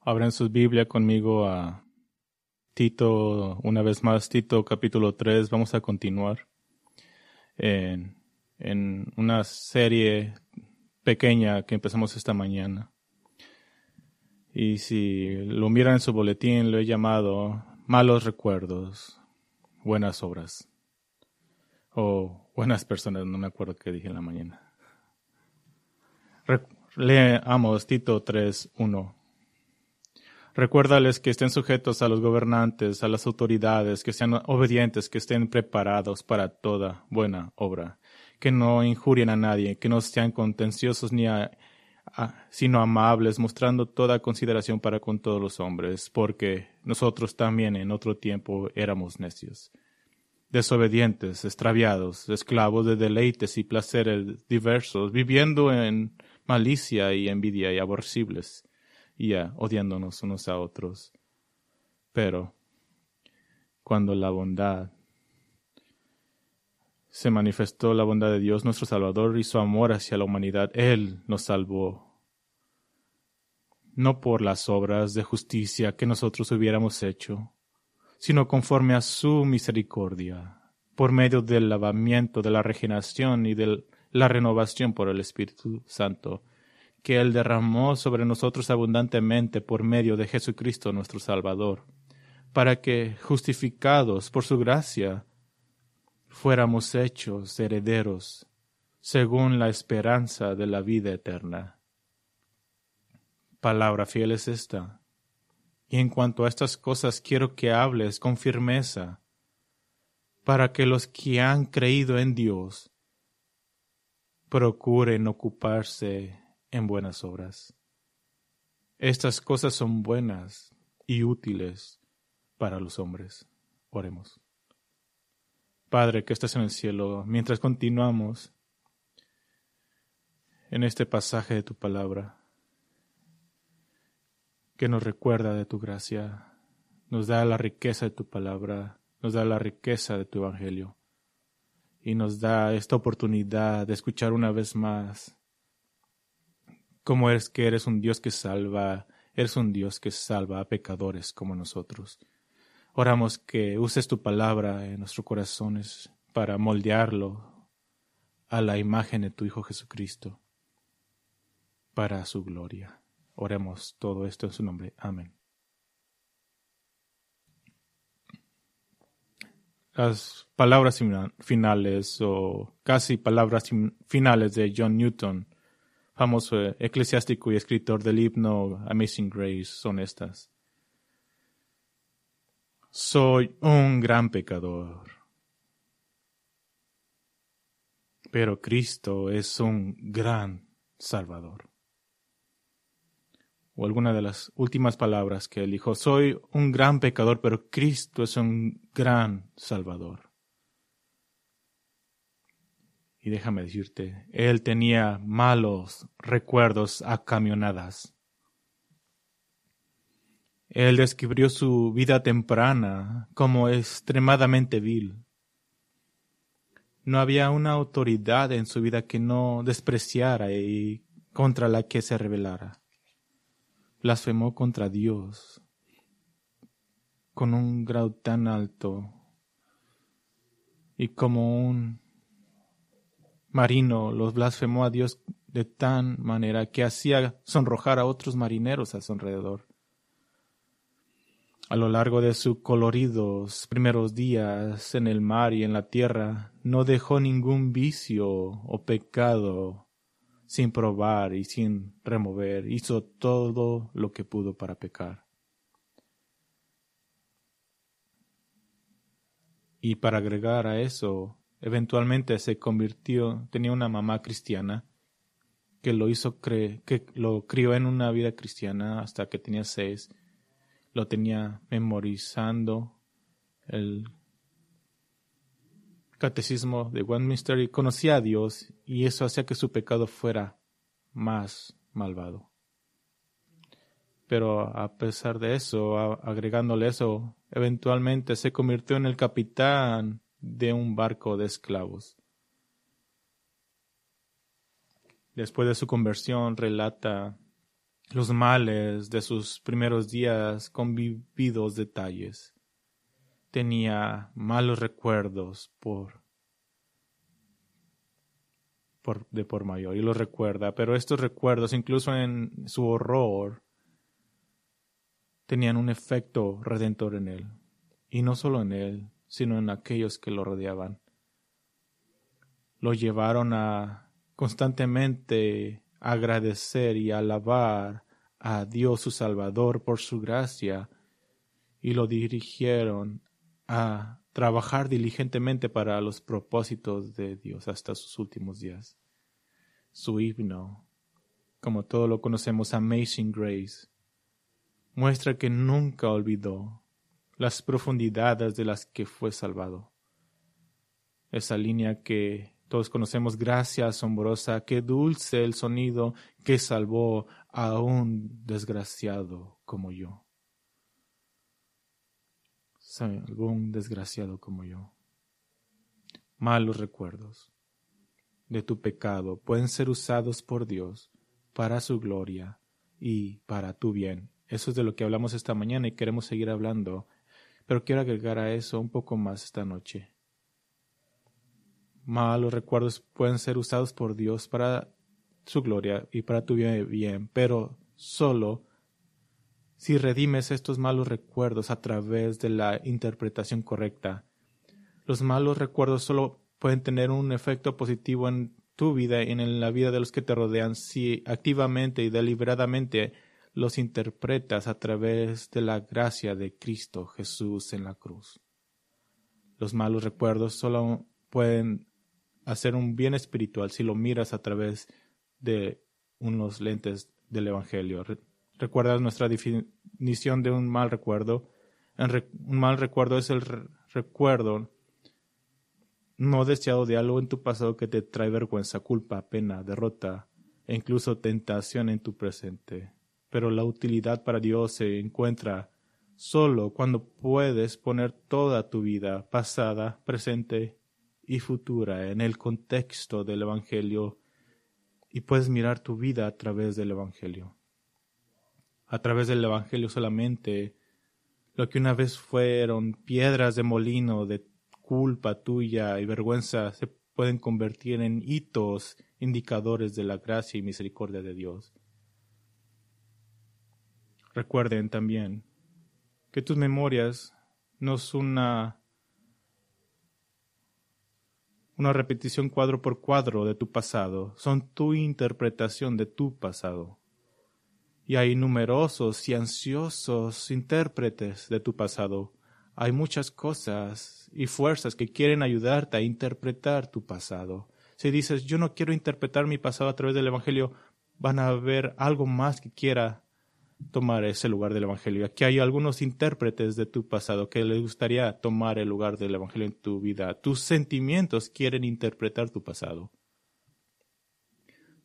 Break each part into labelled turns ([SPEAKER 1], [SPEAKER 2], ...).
[SPEAKER 1] Abren su Biblia conmigo a Tito, una vez más, Tito capítulo 3. Vamos a continuar en, en una serie pequeña que empezamos esta mañana. Y si lo miran en su boletín, lo he llamado Malos Recuerdos, Buenas Obras. O Buenas Personas, no me acuerdo qué dije en la mañana. Leamos Tito 3, 1. Recuérdales que estén sujetos a los gobernantes, a las autoridades, que sean obedientes, que estén preparados para toda buena obra, que no injurien a nadie, que no sean contenciosos ni a, sino amables, mostrando toda consideración para con todos los hombres, porque nosotros también en otro tiempo éramos necios, desobedientes, extraviados, esclavos de deleites y placeres diversos, viviendo en malicia y envidia y aborrecibles y odiándonos unos a otros. Pero cuando la bondad se manifestó la bondad de Dios nuestro Salvador y su amor hacia la humanidad, Él nos salvó. No por las obras de justicia que nosotros hubiéramos hecho, sino conforme a su misericordia, por medio del lavamiento, de la regeneración y de la renovación por el Espíritu Santo, que Él derramó sobre nosotros abundantemente por medio de Jesucristo nuestro Salvador, para que, justificados por su gracia, fuéramos hechos herederos según la esperanza de la vida eterna. Palabra fiel es esta. Y en cuanto a estas cosas quiero que hables con firmeza, para que los que han creído en Dios procuren ocuparse en buenas obras. Estas cosas son buenas y útiles para los hombres. Oremos. Padre que estás en el cielo, mientras continuamos en este pasaje de tu palabra, que nos recuerda de tu gracia, nos da la riqueza de tu palabra, nos da la riqueza de tu evangelio y nos da esta oportunidad de escuchar una vez más cómo es que eres un Dios que salva, eres un Dios que salva a pecadores como nosotros. Oramos que uses tu palabra en nuestros corazones para moldearlo a la imagen de tu Hijo Jesucristo, para su gloria. Oremos todo esto en su nombre. Amén. Las palabras finales o casi palabras finales de John Newton famoso eclesiástico y escritor del himno Amazing Grace son estas. Soy un gran pecador, pero Cristo es un gran Salvador. O alguna de las últimas palabras que él dijo, soy un gran pecador, pero Cristo es un gran Salvador. Y déjame decirte, él tenía malos recuerdos a camionadas. Él describió su vida temprana como extremadamente vil. No había una autoridad en su vida que no despreciara y contra la que se rebelara. Blasfemó contra Dios con un grado tan alto y como un marino los blasfemó a Dios de tan manera que hacía sonrojar a otros marineros a su alrededor. A lo largo de sus coloridos primeros días en el mar y en la tierra, no dejó ningún vicio o pecado sin probar y sin remover. Hizo todo lo que pudo para pecar. Y para agregar a eso, Eventualmente se convirtió, tenía una mamá cristiana que lo hizo cre que lo crió en una vida cristiana hasta que tenía seis. Lo tenía memorizando el catecismo de Westminster y conocía a Dios y eso hacía que su pecado fuera más malvado. Pero a pesar de eso, agregándole eso, eventualmente se convirtió en el capitán de un barco de esclavos. Después de su conversión relata los males de sus primeros días con vividos detalles. Tenía malos recuerdos por, por de por mayor y los recuerda, pero estos recuerdos, incluso en su horror, tenían un efecto redentor en él, y no solo en él, sino en aquellos que lo rodeaban. Lo llevaron a constantemente agradecer y alabar a Dios su Salvador por su gracia y lo dirigieron a trabajar diligentemente para los propósitos de Dios hasta sus últimos días. Su himno, como todos lo conocemos, Amazing Grace, muestra que nunca olvidó las profundidades de las que fue salvado. Esa línea que todos conocemos, gracia asombrosa, qué dulce el sonido que salvó a un desgraciado como yo. algún desgraciado como yo. Malos recuerdos de tu pecado pueden ser usados por Dios para su gloria y para tu bien. Eso es de lo que hablamos esta mañana y queremos seguir hablando, pero quiero agregar a eso un poco más esta noche malos recuerdos pueden ser usados por Dios para su gloria y para tu bien, pero solo si redimes estos malos recuerdos a través de la interpretación correcta. Los malos recuerdos solo pueden tener un efecto positivo en tu vida y en la vida de los que te rodean si activamente y deliberadamente los interpretas a través de la gracia de Cristo Jesús en la cruz. Los malos recuerdos solo pueden hacer un bien espiritual si lo miras a través de unos lentes del Evangelio. ¿Recuerdas nuestra definición de un mal recuerdo? Un mal recuerdo es el recuerdo no deseado de algo en tu pasado que te trae vergüenza, culpa, pena, derrota e incluso tentación en tu presente. Pero la utilidad para Dios se encuentra solo cuando puedes poner toda tu vida, pasada, presente y futura en el contexto del Evangelio y puedes mirar tu vida a través del Evangelio. A través del Evangelio solamente lo que una vez fueron piedras de molino de culpa tuya y vergüenza se pueden convertir en hitos indicadores de la gracia y misericordia de Dios. Recuerden también que tus memorias no son una una repetición cuadro por cuadro de tu pasado, son tu interpretación de tu pasado. Y hay numerosos y ansiosos intérpretes de tu pasado. Hay muchas cosas y fuerzas que quieren ayudarte a interpretar tu pasado. Si dices, yo no quiero interpretar mi pasado a través del Evangelio, van a ver algo más que quiera tomar ese lugar del Evangelio. Aquí hay algunos intérpretes de tu pasado que les gustaría tomar el lugar del Evangelio en tu vida. Tus sentimientos quieren interpretar tu pasado.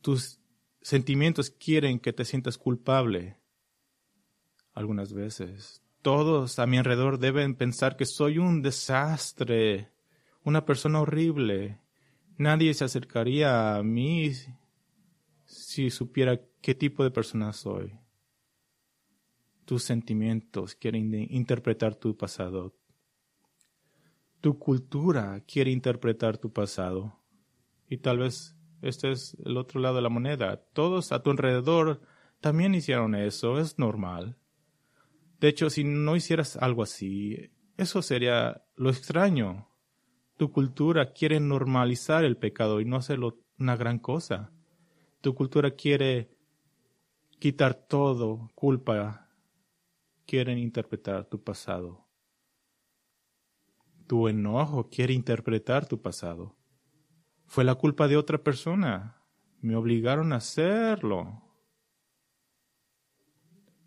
[SPEAKER 1] Tus sentimientos quieren que te sientas culpable. Algunas veces. Todos a mi alrededor deben pensar que soy un desastre, una persona horrible. Nadie se acercaría a mí si supiera qué tipo de persona soy tus sentimientos quieren interpretar tu pasado. Tu cultura quiere interpretar tu pasado. Y tal vez este es el otro lado de la moneda. Todos a tu alrededor también hicieron eso. Es normal. De hecho, si no hicieras algo así, eso sería lo extraño. Tu cultura quiere normalizar el pecado y no hacerlo una gran cosa. Tu cultura quiere quitar todo culpa quieren interpretar tu pasado. Tu enojo quiere interpretar tu pasado. Fue la culpa de otra persona. Me obligaron a hacerlo.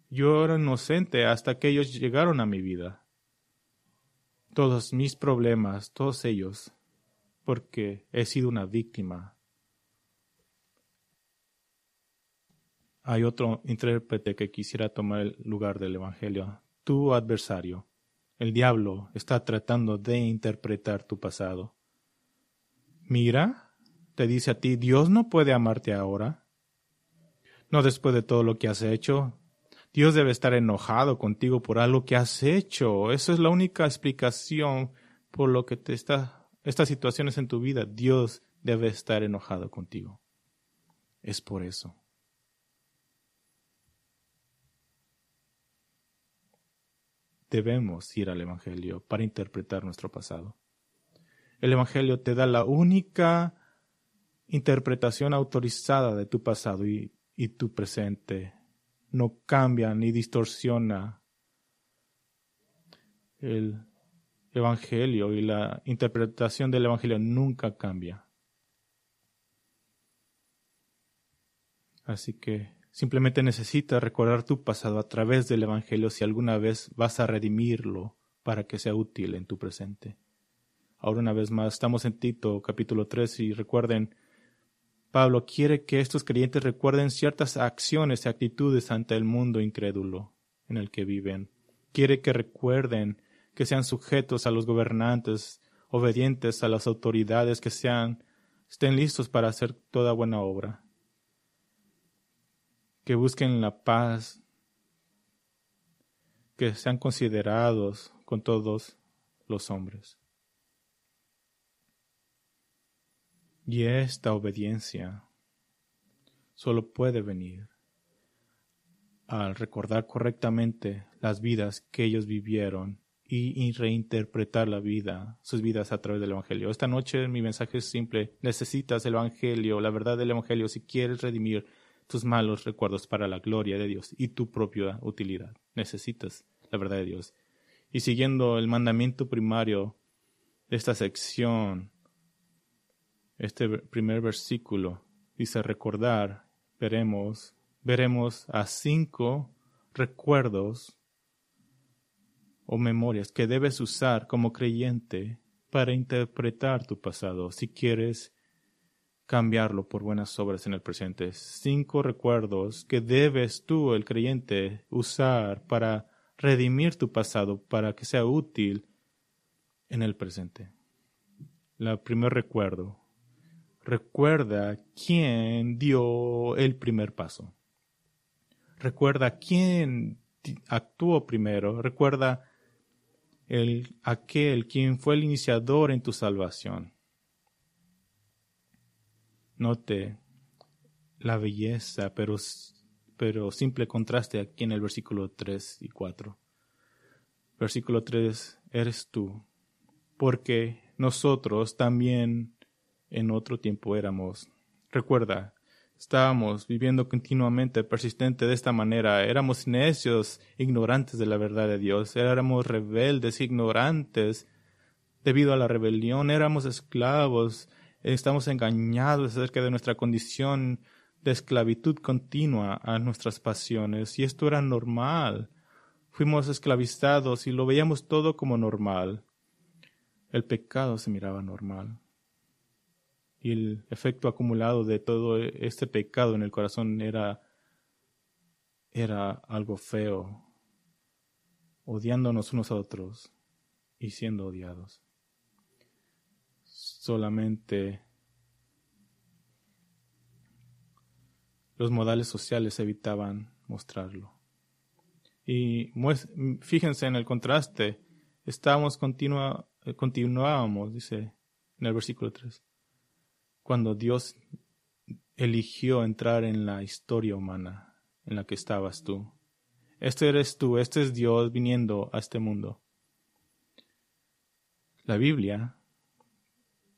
[SPEAKER 1] Yo era inocente hasta que ellos llegaron a mi vida. Todos mis problemas, todos ellos, porque he sido una víctima hay otro intérprete que quisiera tomar el lugar del Evangelio. Tu adversario, el diablo, está tratando de interpretar tu pasado. Mira, te dice a ti, Dios no puede amarte ahora. No después de todo lo que has hecho. Dios debe estar enojado contigo por algo que has hecho. Esa es la única explicación por lo que te está estas situaciones en tu vida. Dios debe estar enojado contigo. Es por eso. Debemos ir al Evangelio para interpretar nuestro pasado. El Evangelio te da la única interpretación autorizada de tu pasado y, tu presente. No cambia ni distorsiona el Evangelio y la interpretación del Evangelio nunca cambia. Así que simplemente necesitas recordar tu pasado a través del Evangelio si alguna vez vas a redimirlo para que sea útil en tu presente. Ahora una vez más, estamos en Tito capítulo 3 y recuerden, Pablo quiere que estos creyentes recuerden ciertas acciones y actitudes ante el mundo incrédulo en el que viven. Quiere que recuerden que sean sujetos a los gobernantes, obedientes a las autoridades, que sean, estén listos para hacer toda buena obra que busquen la paz, que sean considerados con todos los hombres. Y esta obediencia solo puede venir al recordar correctamente las vidas que ellos vivieron y, reinterpretar la vida, sus vidas a través del Evangelio. Esta noche mi mensaje es simple. Necesitas el Evangelio, la verdad del Evangelio, si quieres redimir tus malos recuerdos para la gloria de Dios y tu propia utilidad. Necesitas la verdad de Dios. Y siguiendo el mandamiento primario de esta sección, este primer versículo dice recordar, veremos, veremos a cinco recuerdos o memorias que debes usar como creyente para interpretar tu pasado si quieres cambiarlo por buenas obras en el presente. Cinco recuerdos que debes tú, el creyente, usar para redimir tu pasado, para que sea útil en el presente. El primer recuerdo. Recuerda quién dio el primer paso. Recuerda quién actuó primero. Recuerda el, aquel quien fue el iniciador en tu salvación. Note la belleza, pero, pero simple contraste aquí en el versículo 3 y 4. Versículo 3, eres tú, porque nosotros también en otro tiempo éramos. Recuerda, estábamos viviendo continuamente, persistente de esta manera, éramos necios, ignorantes de la verdad de Dios, éramos rebeldes, ignorantes debido a la rebelión, éramos esclavos, estamos engañados acerca de nuestra condición de esclavitud continua a nuestras pasiones, y esto era normal. Fuimos esclavizados y lo veíamos todo como normal. El pecado se miraba normal. Y el efecto acumulado de todo este pecado en el corazón era, era algo feo, odiándonos unos a otros y siendo odiados solamente los modales sociales evitaban mostrarlo. Y fíjense en el contraste, estábamos continua, eh, continuábamos, dice en el versículo 3, cuando Dios eligió entrar en la historia humana en la que estabas tú. Este eres tú, este es Dios viniendo a este mundo. La Biblia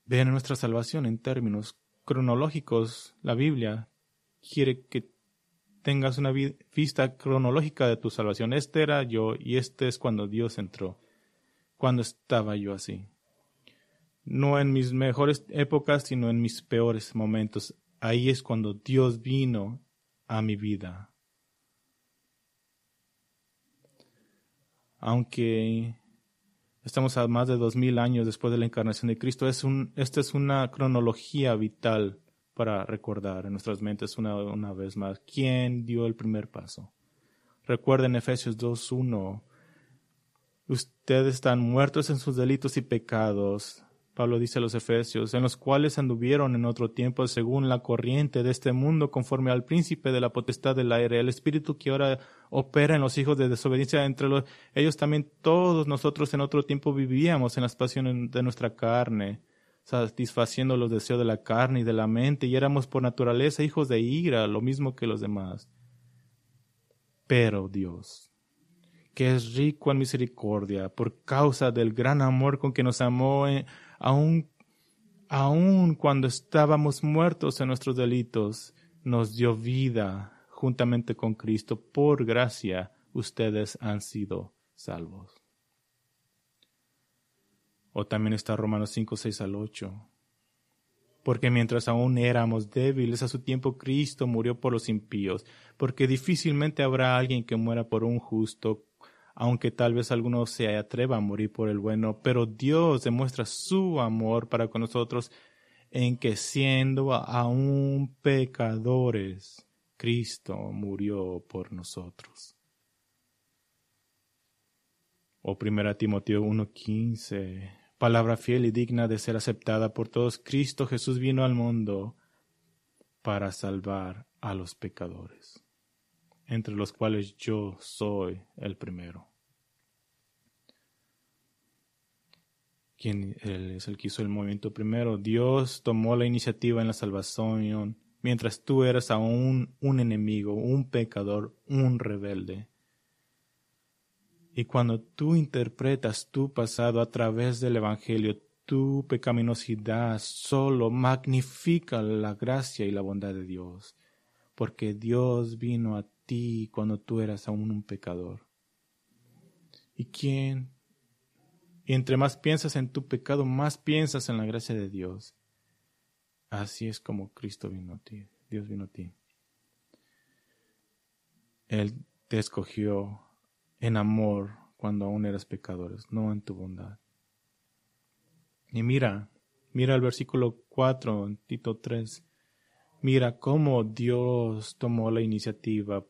[SPEAKER 1] Vean nuestra salvación en términos cronológicos. La Biblia quiere que tengas una vista cronológica de tu salvación. Este era yo y este es cuando Dios entró, cuando estaba yo así. No en mis mejores épocas, sino en mis peores momentos. Ahí es cuando Dios vino a mi vida. Aunque Estamos a más de dos mil años después de la encarnación de Cristo. Esta es una cronología vital para recordar en nuestras mentes una, una vez más quién dio el primer paso. Recuerden Efesios 2.1. Ustedes están muertos en sus delitos y pecados Pablo dice a los Efesios, en los cuales anduvieron en otro tiempo según la corriente de este mundo, conforme al príncipe de la potestad del aire, el espíritu que ahora opera en los hijos de desobediencia, entre los, ellos también todos nosotros en otro tiempo vivíamos en las pasiones de nuestra carne, satisfaciendo los deseos de la carne y de la mente, y éramos por naturaleza hijos de ira, lo mismo que los demás. Pero Dios, que es rico en misericordia, por causa del gran amor con que nos amó, eh, aun, aun cuando estábamos muertos en nuestros delitos, nos dio vida juntamente con Cristo. Por gracia ustedes han sido salvos. O también está Romanos 5, 6 al 8. Porque mientras aún éramos débiles a su tiempo, Cristo murió por los impíos, porque difícilmente habrá alguien que muera por un justo, aunque tal vez alguno se atreva a morir por el bueno, pero Dios demuestra su amor para con nosotros en que siendo aún pecadores, Cristo murió por nosotros. O 1 Timoteo 1:15, palabra fiel y digna de ser aceptada por todos, Cristo Jesús vino al mundo para salvar a los pecadores, entre los cuales yo soy el primero. Quien es el que hizo el movimiento primero. Dios tomó la iniciativa en la salvación mientras tú eras aún un enemigo, un pecador, un rebelde. Y cuando tú interpretas tu pasado a través del Evangelio, tu pecaminosidad solo magnifica la gracia y la bondad de Dios, porque Dios vino a ti cuando tú eras aún un pecador. ¿Y quién y entre más piensas en tu pecado, más piensas en la gracia de Dios. Así es como Cristo vino a ti, Dios vino a ti. Él te escogió en amor cuando aún eras pecadores, no en tu bondad. Y mira, mira el versículo 4 en Tito 3. Mira cómo Dios tomó la iniciativa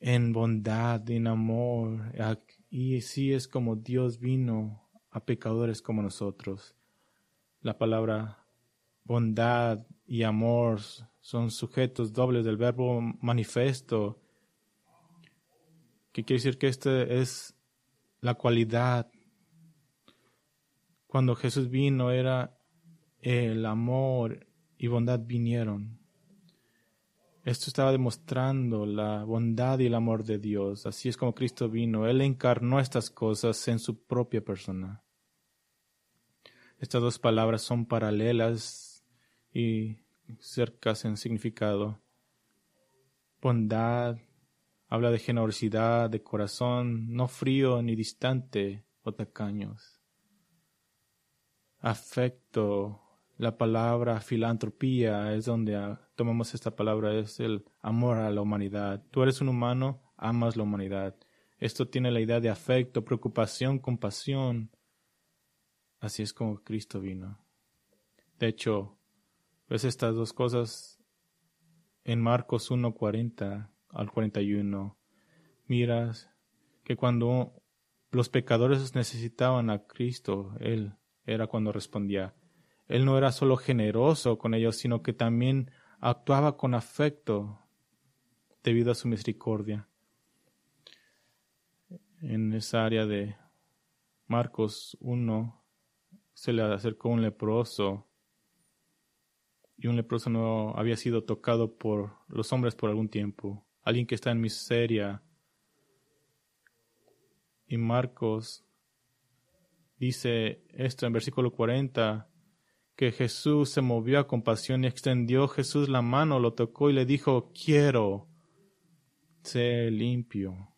[SPEAKER 1] en bondad, en amor, y sí es como Dios vino a pecadores como nosotros. La palabra bondad y amor son sujetos dobles del verbo manifiesto, que quiere decir que esta es la cualidad. Cuando Jesús vino era el amor y bondad vinieron. Esto estaba demostrando la bondad y el amor de Dios. Así es como Cristo vino. Él encarnó estas cosas en su propia persona. Estas dos palabras son paralelas y cercas en significado. Bondad habla de generosidad, de corazón, no frío ni distante o tacaños. Afecto la palabra filantropía es donde tomamos esta palabra, es el amor a la humanidad. Tú eres un humano, amas la humanidad. Esto tiene la idea de afecto, preocupación, compasión. Así es como Cristo vino. De hecho, ves estas dos cosas en Marcos 1, 40 al 41. Miras que cuando los pecadores necesitaban a Cristo, Él era cuando respondía. Él no era solo generoso con ellos, sino que también actuaba con afecto debido a su misericordia. En esa área de Marcos 1 se le acercó un leproso y un leproso no había sido tocado por los hombres por algún tiempo, alguien que está en miseria. Y Marcos dice esto en versículo 40, que Jesús se movió a compasión y extendió Jesús la mano, lo tocó y le dijo, quiero, ser limpio.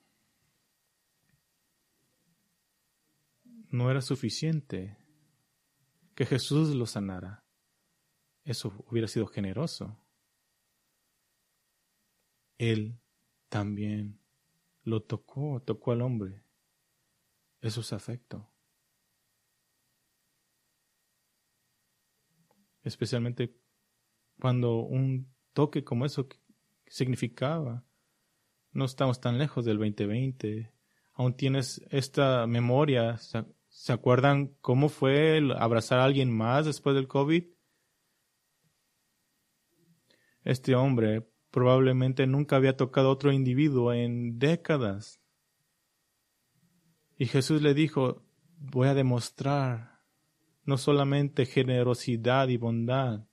[SPEAKER 1] No era suficiente que Jesús lo sanara. Eso hubiera sido generoso. Él también lo tocó, tocó al hombre. Eso es afecto. Especialmente cuando un toque como eso significaba. No estamos tan lejos del 2020. Aún tienes esta memoria ¿Se acuerdan cómo fue abrazar a alguien más después del COVID? Este hombre probablemente nunca había tocado a otro individuo en décadas. Y Jesús le dijo, voy a demostrar no solamente generosidad y bondad,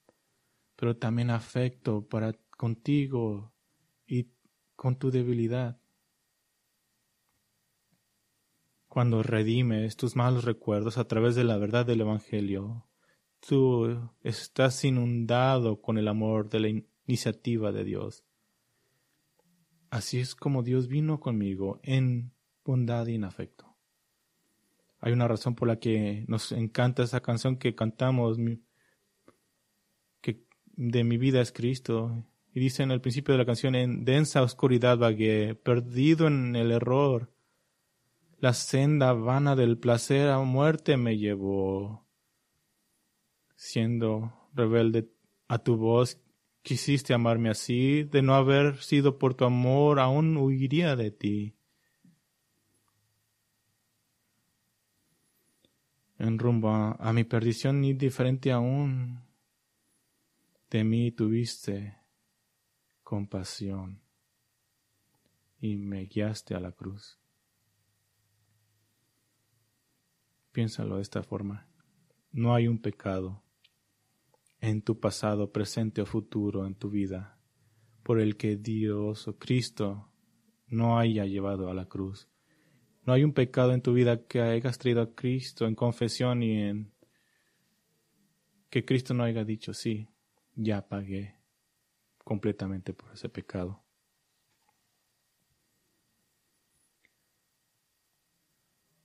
[SPEAKER 1] pero también afecto para contigo y con tu debilidad. Cuando redimes tus malos recuerdos a través de la verdad del Evangelio, tú estás inundado con el amor de la iniciativa de Dios. Así es como Dios vino conmigo en bondad y en afecto. Hay una razón por la que nos encanta esa canción que cantamos, que de mi vida es Cristo. Y dice en el principio de la canción, en densa oscuridad vagué, perdido en el error. La senda vana del placer a muerte me llevó. Siendo rebelde a tu voz, quisiste amarme así, de no haber sido por tu amor, aún huiría de ti. En rumbo a, mi perdición ni diferente aún. De mí tuviste compasión y me guiaste a la cruz. Piénsalo de esta forma. No hay un pecado en tu pasado, presente o futuro en tu vida por el que Dios o Cristo no haya llevado a la cruz. No hay un pecado en tu vida que hayas traído a Cristo en confesión y en que Cristo no haya dicho, sí, ya pagué completamente por ese pecado.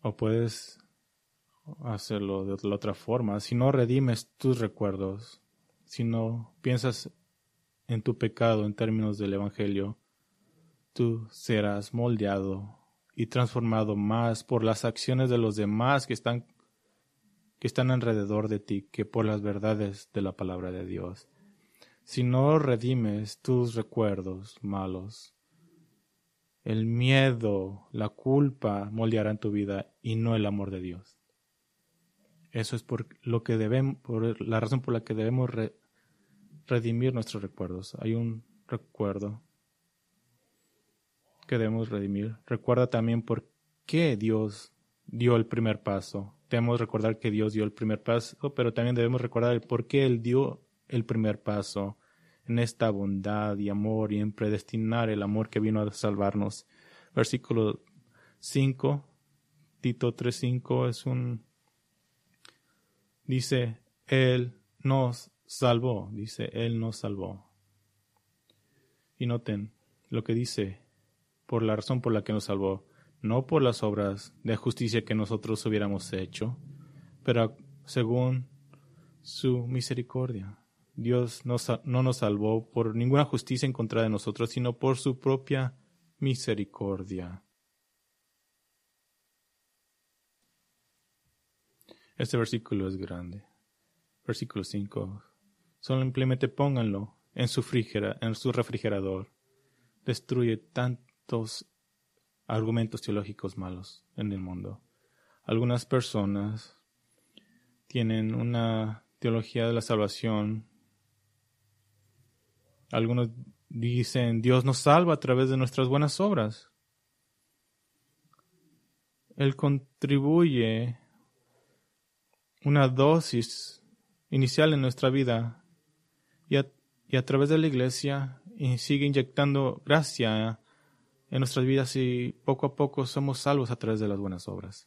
[SPEAKER 1] O puedes hacerlo de la otra forma. Si no redimes tus recuerdos, si no piensas en tu pecado en términos del Evangelio, tú serás moldeado y transformado más por las acciones de los demás que están que están alrededor de ti que por las verdades de la palabra de Dios. Si no redimes tus recuerdos malos, el miedo, la culpa moldearán tu vida y no el amor de Dios. Eso es por lo que debemos, por la razón por la que debemos redimir nuestros recuerdos. Hay un recuerdo debemos redimir. Recuerda también por qué Dios dio el primer paso. Debemos recordar que Dios dio el primer paso, pero también debemos recordar el por qué Él dio el primer paso en esta bondad y amor y en predestinar el amor que vino a salvarnos. Versículo 5, Tito 3.5 es un... Dice, Él nos salvó, dice, Él nos salvó. Y noten lo que dice, por la razón por la que nos salvó, no por las obras de justicia que nosotros hubiéramos hecho, pero según su misericordia. Dios no nos salvó por ninguna justicia en contra de nosotros, sino por su propia misericordia. Este versículo es grande. Versículo 5. Simplemente pónganlo en su, en su refrigerador. Destruye argumentos teológicos malos en el mundo. Algunas personas tienen una teología de la salvación. Algunos dicen, Dios nos salva a través de nuestras buenas obras. Él contribuye una dosis inicial en nuestra vida y a, y a través de la iglesia y sigue inyectando gracia en nuestras vidas y poco a poco somos salvos a través de las buenas obras.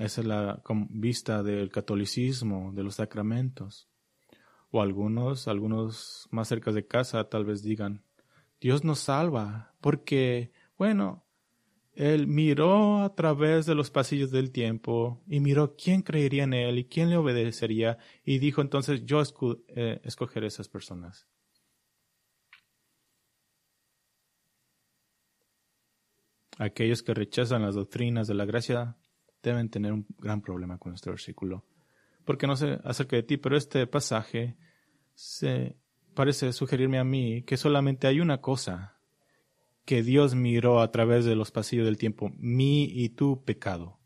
[SPEAKER 1] Esa es la vista del catolicismo, de los sacramentos. O algunos, algunos más cerca de casa tal vez digan, Dios nos salva, porque, bueno, Él miró a través de los pasillos del tiempo y miró quién creería en Él y quién le obedecería y dijo entonces yo eh, escogeré esas personas. Aquellos que rechazan las doctrinas de la gracia deben tener un gran problema con este versículo. Porque no sé acerca de ti, pero este pasaje se parece sugerirme a mí que solamente hay una cosa que Dios miró a través de los pasillos del tiempo, mi y tu pecado.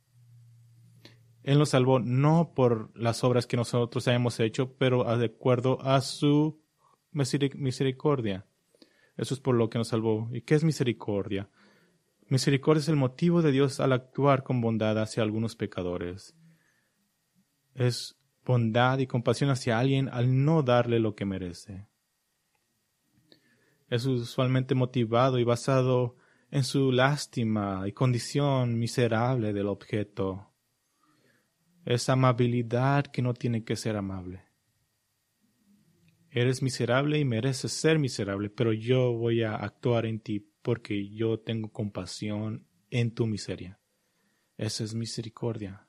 [SPEAKER 1] Él nos salvó no por las obras que nosotros hayamos hecho, pero de acuerdo a su misericordia. Eso es por lo que nos salvó. ¿Y qué es misericordia? Misericordia es el motivo de Dios al actuar con bondad hacia algunos pecadores. Es bondad y compasión hacia alguien al no darle lo que merece. Es usualmente motivado y basado en su lástima y condición miserable del objeto. Es amabilidad que no tiene que ser amable. Eres miserable y mereces ser miserable, pero yo voy a actuar en ti porque yo tengo compasión en tu miseria. Esa es misericordia.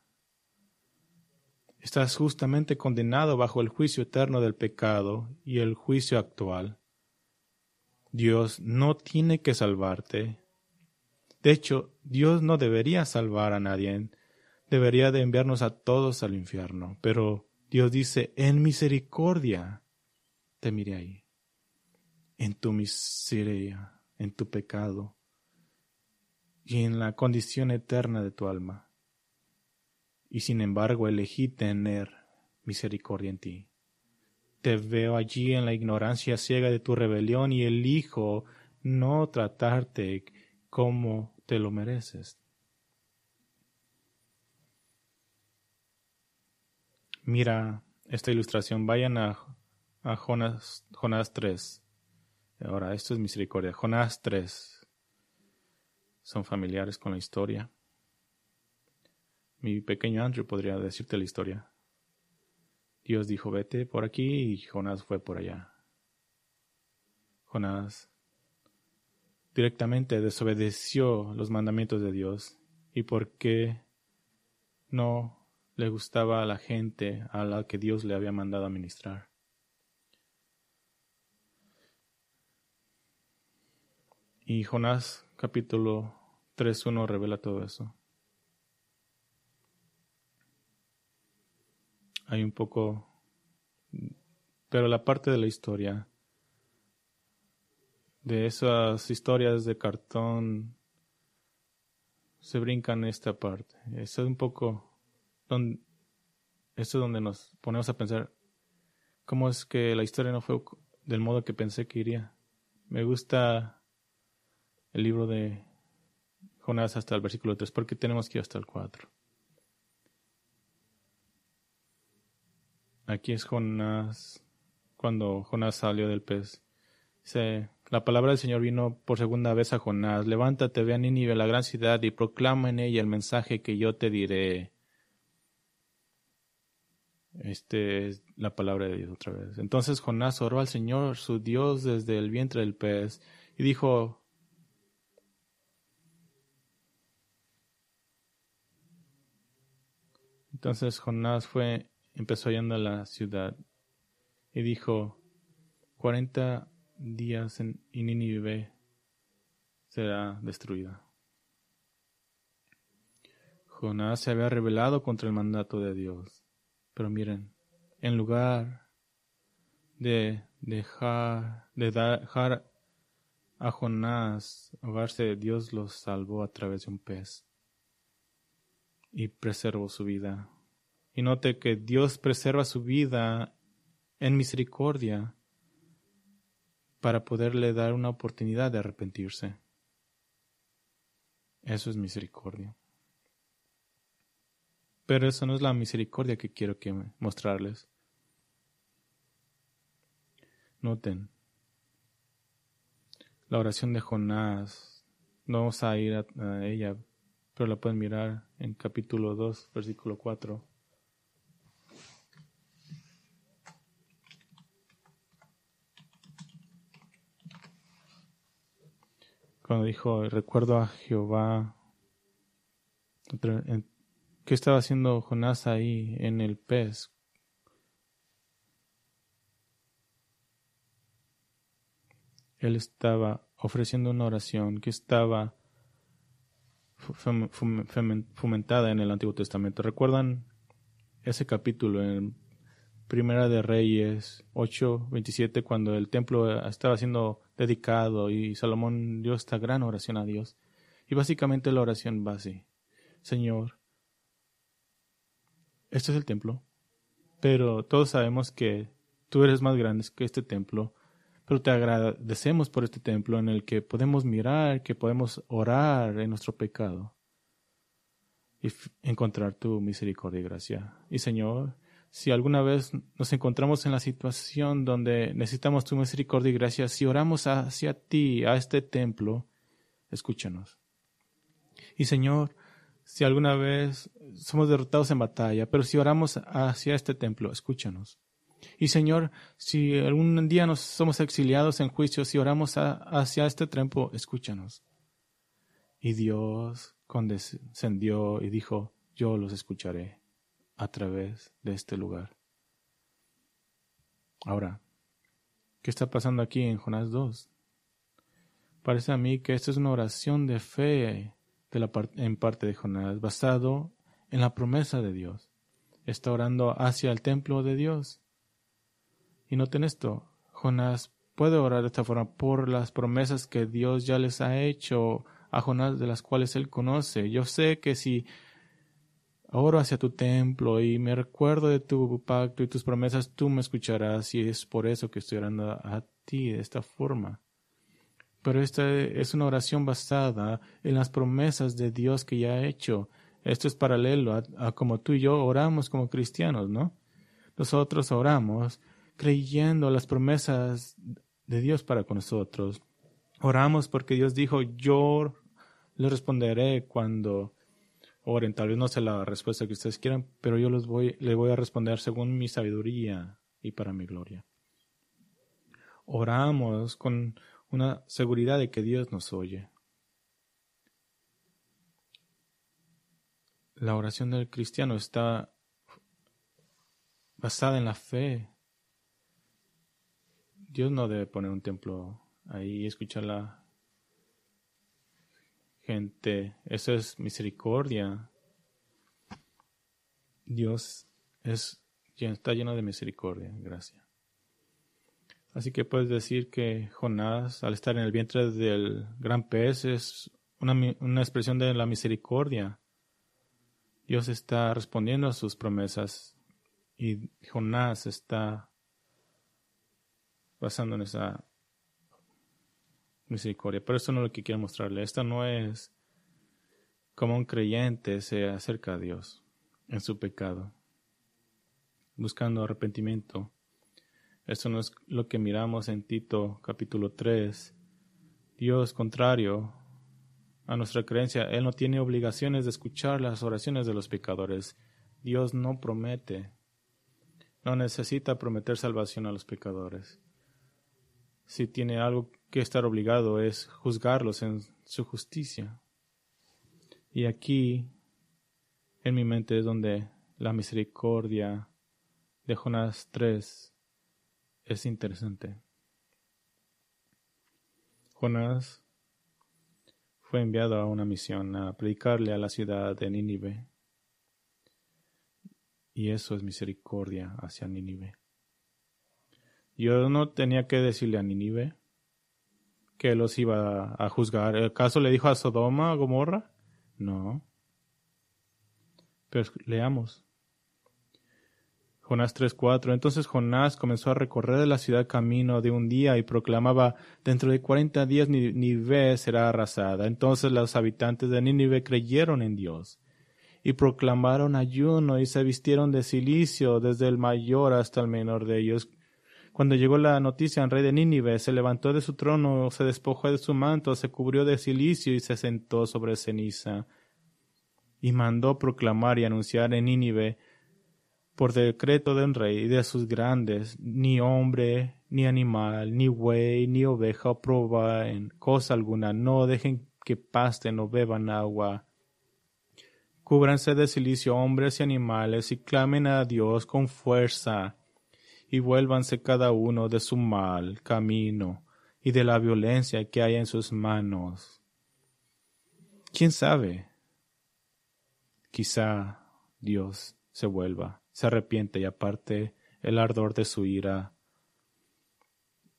[SPEAKER 1] Estás justamente condenado bajo el juicio eterno del pecado y el juicio actual. Dios no tiene que salvarte. De hecho, Dios no debería salvar a nadie. Debería de enviarnos a todos al infierno. Pero Dios dice, en misericordia te miré ahí, en tu miseria, en tu pecado y en la condición eterna de tu alma. Y sin embargo elegí tener misericordia en ti. Te veo allí en la ignorancia ciega de tu rebelión y elijo no tratarte como te lo mereces. Mira esta ilustración. Vayan a a Jonás, Jonás 3. Ahora, esto es misericordia. Jonás 3. Son familiares con la historia. Mi pequeño Andrew podría decirte la historia. Dios dijo, vete por aquí y Jonás fue por allá. Jonás directamente desobedeció los mandamientos de Dios y porque no le gustaba a la gente a la que Dios le había mandado a ministrar. Y Jonás capítulo 3.1 revela todo eso. Hay un poco, pero la parte de la historia, de esas historias de cartón, se brincan esta parte. Eso es un poco, donde, esto es donde nos ponemos a pensar, ¿cómo es que la historia no fue del modo que pensé que iría? Me gusta el libro de Jonás hasta el versículo 3, porque tenemos que ir hasta el 4. Aquí es Jonás, cuando Jonás salió del pez. Dice, la palabra del Señor vino por segunda vez a Jonás. Levántate, ve a Nínive, la gran ciudad, y proclama en ella el mensaje que yo te diré. Este es la palabra de Dios otra vez. Entonces Jonás oró al Señor, su Dios, desde el vientre del pez, y dijo, Entonces Jonás fue, empezó yendo a la ciudad y dijo, cuarenta días en, Nínive será destruida. Jonás se había rebelado contra el mandato de Dios. Pero miren, en lugar de dejar, de dejar a Jonás ahogarse, Dios lo salvó a través de un pez y preservó su vida. Y note que Dios preserva su vida en misericordia para poderle dar una oportunidad de arrepentirse. Eso es misericordia. Pero eso no es la misericordia que quiero mostrarles. Noten, la oración de Jonás, no vamos a ir a ella, pero la pueden mirar en capítulo 2, versículo 4. Cuando dijo, recuerdo a Jehová, ¿qué estaba haciendo Jonás ahí en el pez? Él estaba ofreciendo una oración que estaba fomentada en el Antiguo Testamento. ¿Recuerdan ese capítulo en Primera de Reyes 8, 27, cuando el templo estaba siendo dedicado y Salomón dio esta gran oración a Dios? Y básicamente la oración va así. Señor, este es el templo, pero todos sabemos que tú eres más grande que este templo, pero te agradecemos por este templo en el que podemos mirar, que podemos orar en nuestro pecado y encontrar tu misericordia y gracia. Y Señor, si alguna vez nos encontramos en la situación donde necesitamos tu misericordia y gracia, si oramos hacia ti, a este templo, escúchanos. Y Señor, si alguna vez somos derrotados en batalla, pero si oramos hacia este templo, escúchanos. Y Señor, si algún día nos somos exiliados en juicio, si oramos hacia este templo, escúchanos. Y Dios condescendió y dijo, yo los escucharé a través de este lugar. Ahora, ¿qué está pasando aquí en Jonás 2? Parece a mí que esta es una oración de fe en parte de Jonás, basado en la promesa de Dios. Está orando hacia el templo de Dios. Y noten esto, Jonás puede orar de esta forma por las promesas que Dios ya les ha hecho a Jonás de las cuales él conoce. Yo sé que si oro hacia tu templo y me recuerdo de tu pacto y tus promesas, tú me escucharás y es por eso que estoy orando a ti de esta forma. Pero esta es una oración basada en las promesas de Dios que ya ha hecho. Esto es paralelo a, a como tú y yo oramos como cristianos, ¿no? Nosotros oramos creyendo las promesas de Dios para con nosotros. Oramos porque Dios dijo, yo le responderé cuando oren. Tal vez no sea la respuesta que ustedes quieran, pero yo les voy, le voy a responder según mi sabiduría y para mi gloria. Oramos con una seguridad de que Dios nos oye. La oración del cristiano está basada en la fe. Dios no debe poner un templo ahí y escuchar la gente. Eso es misericordia. Dios es, está lleno de misericordia, gracias. Así que puedes decir que Jonás, al estar en el vientre del gran pez, es una, una expresión de la misericordia. Dios está respondiendo a sus promesas y Jonás está basando en esa misericordia. Pero esto no es lo que quiero mostrarle. Esto no es como un creyente se acerca a Dios en su pecado, buscando arrepentimiento. Esto no es lo que miramos en Tito capítulo 3. Dios, contrario a nuestra creencia, Él no tiene obligaciones de escuchar las oraciones de los pecadores. Dios no promete, no necesita prometer salvación a los pecadores. Si tiene algo que estar obligado es juzgarlos en su justicia. Y aquí, en mi mente, es donde la misericordia de Jonás 3 es interesante. Jonás fue enviado a una misión a predicarle a la ciudad de Nínive. Y eso es misericordia hacia Nínive. Yo no tenía que decirle a Nínive que los iba a juzgar. ¿Acaso le dijo a Sodoma, Gomorra? No. Pero leamos. Jonás 3:4. Entonces Jonás comenzó a recorrer la ciudad camino de un día y proclamaba, dentro de cuarenta días Nínive será arrasada. Entonces los habitantes de Nínive creyeron en Dios y proclamaron ayuno y se vistieron de silicio desde el mayor hasta el menor de ellos cuando llegó la noticia al rey de Nínive, se levantó de su trono, se despojó de su manto, se cubrió de silicio y se sentó sobre ceniza. Y mandó proclamar y anunciar en Nínive, por decreto del rey y de sus grandes, ni hombre, ni animal, ni buey, ni oveja proba en cosa alguna, no dejen que pasten o beban agua. Cúbranse de silicio hombres y animales y clamen a Dios con fuerza y vuélvanse cada uno de su mal camino y de la violencia que hay en sus manos. ¿Quién sabe? Quizá Dios se vuelva, se arrepiente y aparte el ardor de su ira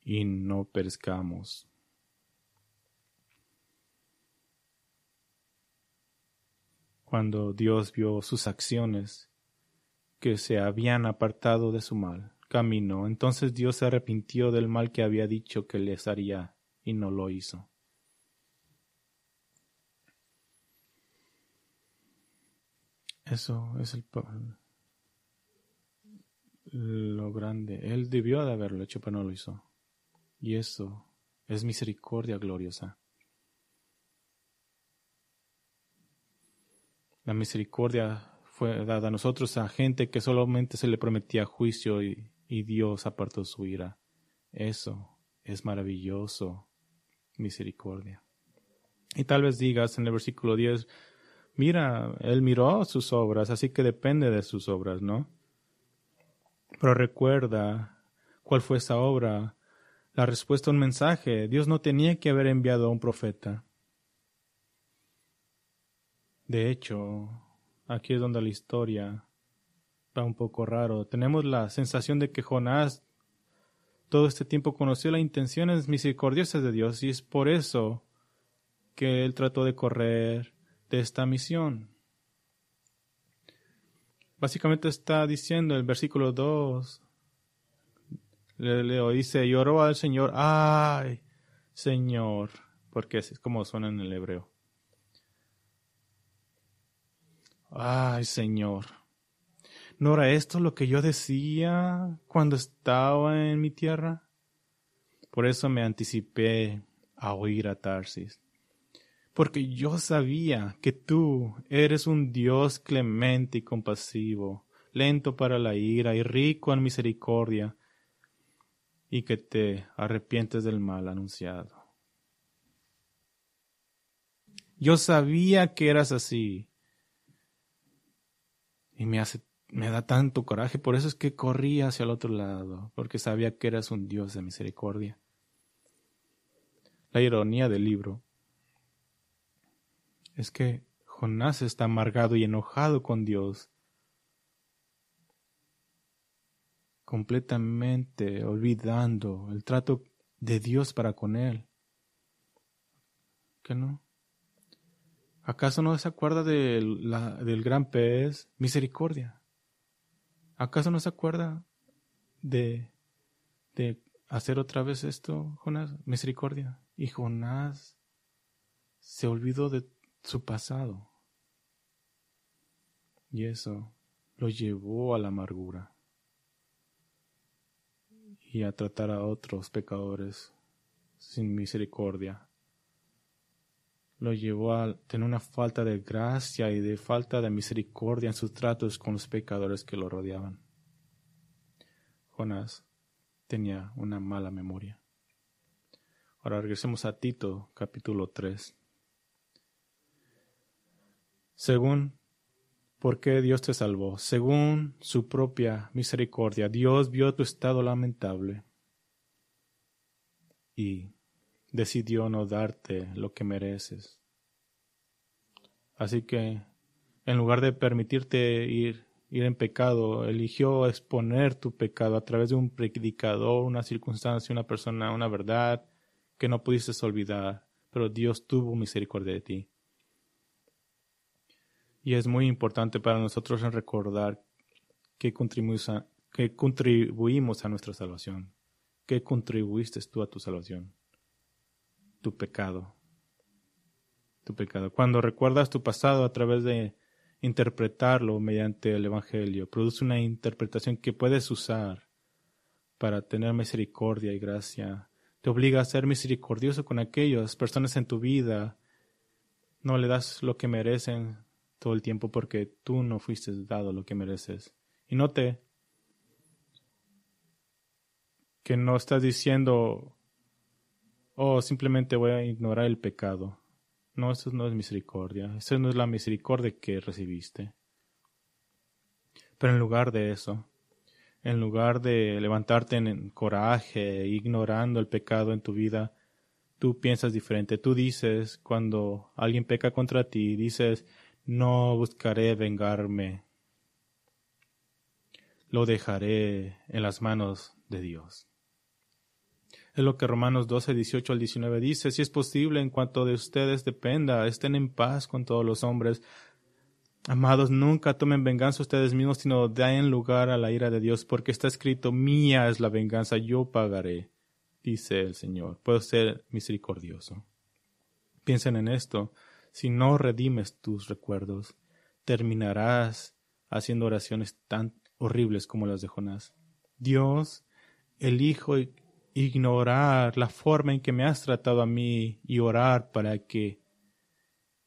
[SPEAKER 1] y no perezcamos. Cuando Dios vio sus acciones que se habían apartado de su mal camino. Entonces Dios se arrepintió del mal que había dicho que les haría y no lo hizo. Eso es el, lo grande. Él debió de haberlo hecho, pero no lo hizo. Y eso es misericordia gloriosa. La misericordia fue dada a nosotros a gente que solamente se le prometía juicio y, y Dios apartó su ira. Eso es maravilloso, misericordia. Y tal vez digas en el versículo 10, mira, Él miró sus obras, así que depende de sus obras, ¿no? Pero recuerda cuál fue esa obra, la respuesta a un mensaje. Dios no tenía que haber enviado a un profeta. De hecho, aquí es donde la historia va un poco raro. Tenemos la sensación de que Jonás todo este tiempo conoció las intenciones misericordiosas de Dios y es por eso que él trató de correr de esta misión. Básicamente está diciendo el versículo 2, le leo, dice, lloró al Señor, ay, Señor, porque es como suena en el hebreo. Ay, Señor. ¿No era esto lo que yo decía cuando estaba en mi tierra? Por eso me anticipé a oír a Tarsis. Porque yo sabía que tú eres un Dios clemente y compasivo, lento para la ira y rico en misericordia, y que te arrepientes del mal anunciado. Yo sabía que eras así. Y me hace me da tanto coraje, por eso es que corrí hacia el otro lado, porque sabía que eras un Dios de misericordia. La ironía del libro es que Jonás está amargado y enojado con Dios, completamente olvidando el trato de Dios para con él. ¿Qué no? ¿Acaso no se acuerda del, del gran pez? Misericordia. ¿Acaso no se acuerda de, de hacer otra vez esto, Jonás? Misericordia. Y Jonás se olvidó de su pasado. Y eso lo llevó a la amargura y a tratar a otros pecadores sin misericordia. Lo llevó a tener una falta de gracia y de falta de misericordia en sus tratos con los pecadores que lo rodeaban. Jonás tenía una mala memoria. Ahora regresemos a Tito capítulo 3. Según por qué Dios te salvó, según su propia misericordia, Dios vio tu estado lamentable y decidió no darte lo que mereces. Así que, en lugar de permitirte ir, ir en pecado, eligió exponer tu pecado a través de un predicador, una circunstancia, una persona, una verdad que no pudiste olvidar, pero Dios tuvo misericordia de ti. Y es muy importante para nosotros recordar que contribuimos a, que contribuimos a nuestra salvación, que contribuiste tú a tu salvación tu pecado. Tu pecado. Cuando recuerdas tu pasado a través de interpretarlo mediante el Evangelio, produce una interpretación que puedes usar para tener misericordia y gracia. Te obliga a ser misericordioso con aquellas personas en tu vida. No le das lo que merecen todo el tiempo porque tú no fuiste dado lo que mereces. Y note que no estás diciendo o simplemente voy a ignorar el pecado. No, eso no es misericordia. Eso no es la misericordia que recibiste. Pero en lugar de eso, en lugar de levantarte en coraje, ignorando el pecado en tu vida, tú piensas diferente. Tú dices, cuando alguien peca contra ti, dices, no buscaré vengarme. Lo dejaré en las manos de Dios. Es lo que Romanos 12, 18 al 19 dice. Si es posible, en cuanto de ustedes dependa, estén en paz con todos los hombres. Amados, nunca tomen venganza ustedes mismos, sino den lugar a la ira de Dios, porque está escrito, mía es la venganza, yo pagaré, dice el Señor. Puedo ser misericordioso. Piensen en esto. Si no redimes tus recuerdos, terminarás haciendo oraciones tan horribles como las de Jonás. Dios, elijo ignorar la forma en que me has tratado a mí y orar para que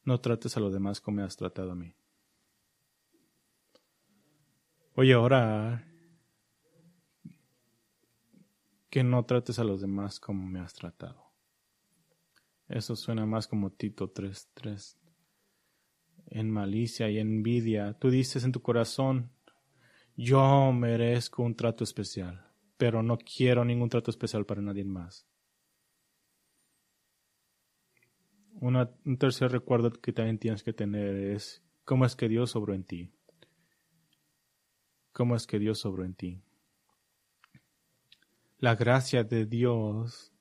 [SPEAKER 1] no trates a los demás como me has tratado a mí. Voy a orar que no trates a los demás como me has tratado. Eso suena más como Tito 3.3. En malicia y envidia, tú dices en tu corazón, yo merezco un trato especial, pero no quiero ningún trato especial para nadie más. un tercer recuerdo que también tienes que tener es cómo es que Dios sobró en ti cómo es que Dios sobró en ti. La gracia de Dios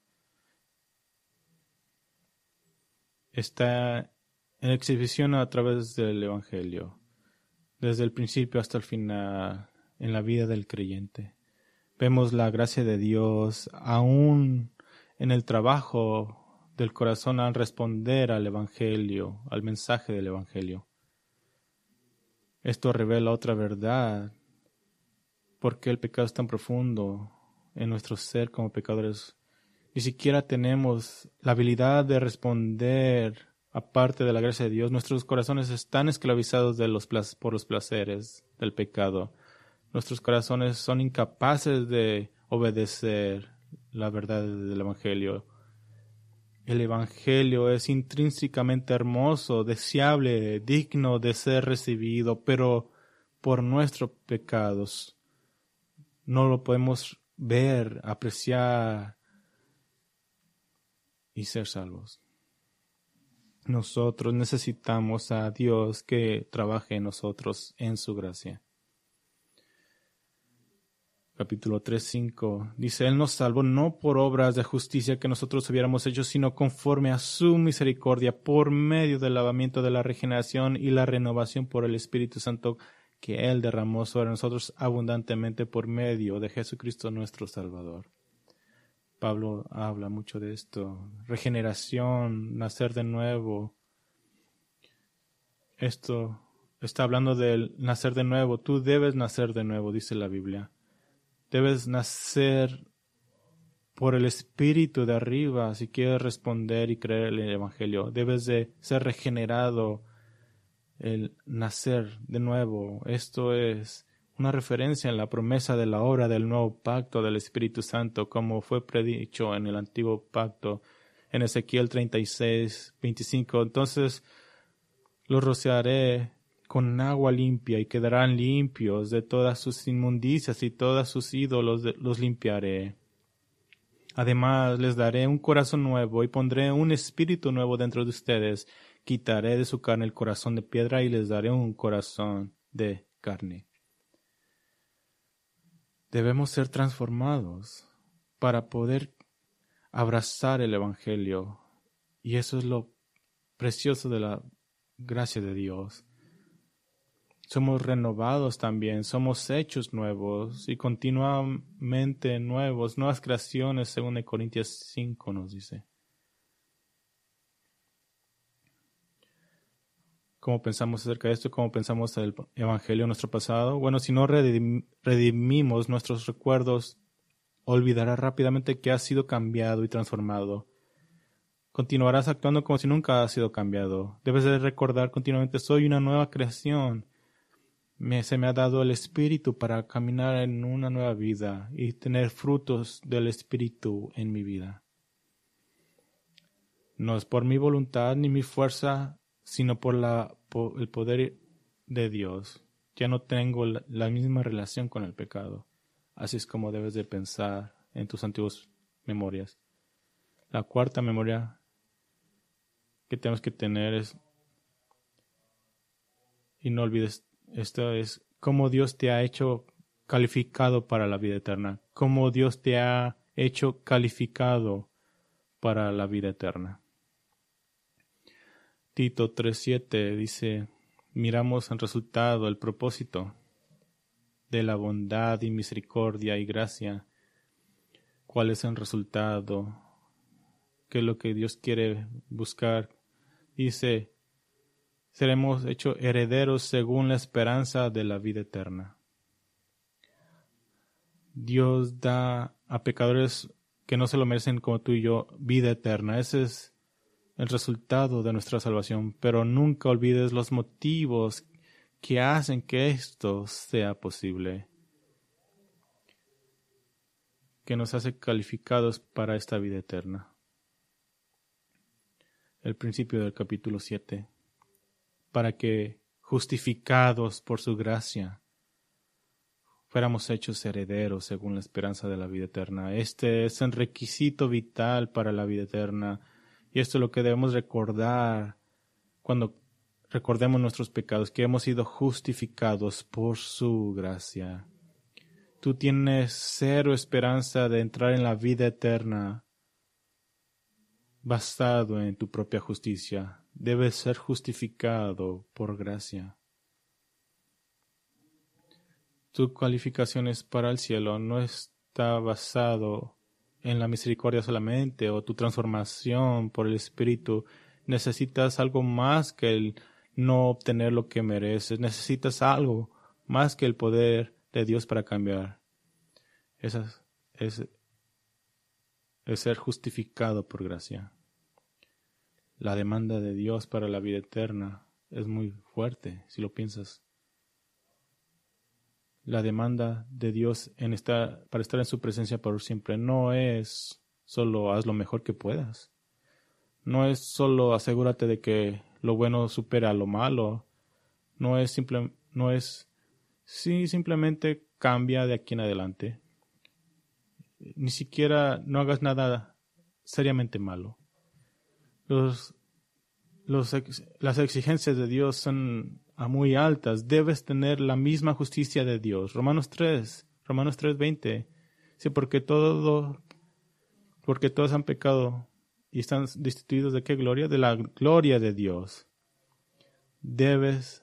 [SPEAKER 1] está en exhibición a través del Evangelio, desde el principio hasta el final, en la vida del creyente. Vemos la gracia de Dios aún en el trabajo del corazón al responder al Evangelio, al mensaje del Evangelio. Esto revela otra verdad por qué el pecado es tan profundo en nuestro ser como pecadores. Ni siquiera tenemos la habilidad de responder aparte de la gracia de Dios. Nuestros corazones están esclavizados de los por los placeres del pecado. Nuestros corazones son incapaces de obedecer la verdad del Evangelio. El Evangelio es intrínsecamente hermoso, deseable, digno de ser recibido, pero por nuestros pecados no lo podemos ver, apreciar y ser salvos. Nosotros necesitamos a Dios que trabaje en nosotros en su gracia. Capítulo 3.5 dice, Él nos salvó no por obras de justicia que nosotros hubiéramos hecho, sino conforme a su misericordia, por medio del lavamiento de la regeneración y la renovación por el Espíritu Santo que Él derramó sobre nosotros abundantemente por medio de Jesucristo nuestro Salvador. Pablo habla mucho de esto, regeneración, nacer de nuevo. Esto está hablando del nacer de nuevo. Tú debes nacer de nuevo, dice la Biblia. Debes nacer por el Espíritu de arriba si quieres responder y creer el Evangelio. Debes de ser regenerado el nacer de nuevo. Esto es una referencia en la promesa de la obra del nuevo pacto del Espíritu Santo, como fue predicho en el antiguo pacto en Ezequiel 36, 25. Entonces los rociaré con agua limpia y quedarán limpios de todas sus inmundicias y todos sus ídolos los limpiaré. Además les daré un corazón nuevo y pondré un espíritu nuevo dentro de ustedes quitaré de su carne el corazón de piedra y les daré un corazón de carne. Debemos ser transformados para poder abrazar el Evangelio y eso es lo precioso de la gracia de Dios. Somos renovados también, somos hechos nuevos y continuamente nuevos, nuevas creaciones, según Corintios 5 nos dice. cómo pensamos acerca de esto, cómo pensamos del Evangelio en nuestro pasado. Bueno, si no redimimos nuestros recuerdos, olvidará rápidamente que has sido cambiado y transformado. Continuarás actuando como si nunca has sido cambiado. Debes de recordar continuamente, soy una nueva creación. Me, se me ha dado el Espíritu para caminar en una nueva vida y tener frutos del Espíritu en mi vida. No es por mi voluntad ni mi fuerza sino por, la, el poder de Dios. Ya no tengo la, misma relación con el pecado. Así es como debes de pensar en tus antiguas memorias. La cuarta memoria que tenemos que tener es, y no olvides, esto es cómo Dios te ha hecho calificado para la vida eterna, cómo Dios te ha hecho calificado para la vida eterna. Tito 3.7 dice, miramos el resultado, el propósito de la bondad y misericordia y gracia, cuál es el resultado, qué es lo que Dios quiere buscar. Dice, seremos hechos herederos según la esperanza de la vida eterna. Dios da a pecadores que no se lo merecen como tú y yo vida eterna. Ese es el resultado de nuestra salvación. Pero nunca olvides los motivos que hacen que esto sea posible. Que nos hace calificados para esta vida eterna. El principio del capítulo 7. Para que, justificados por su gracia, fuéramos hechos herederos según la esperanza de la vida eterna. Este es un requisito vital para la vida eterna y esto es lo que debemos recordar cuando recordemos nuestros pecados, que hemos sido justificados por su gracia. Tú tienes cero esperanza de entrar en la vida eterna basado en tu propia justicia. Debes ser justificado por gracia tu cualificaciones para el cielo no está basado en la misericordia solamente o tu transformación por el Espíritu. Necesitas algo más que el no obtener lo que mereces. Necesitas algo más que el poder de Dios para cambiar. Esa es, es ser justificado por gracia. La demanda de Dios para la vida eterna es muy fuerte, si lo piensas la demanda de Dios para estar en su presencia por siempre no es solo haz lo mejor que puedas. No es solo asegúrate de que lo bueno supera lo malo. No es simplemente cambia de aquí en adelante. Ni siquiera no hagas nada seriamente malo. Los, los, las exigencias de Dios son muy altas, debes tener la misma justicia de Dios. Romanos 3, Romanos 3, 20. Sí, porque todo, porque todos han pecado y están destituidos de qué gloria? De la gloria de Dios. Debes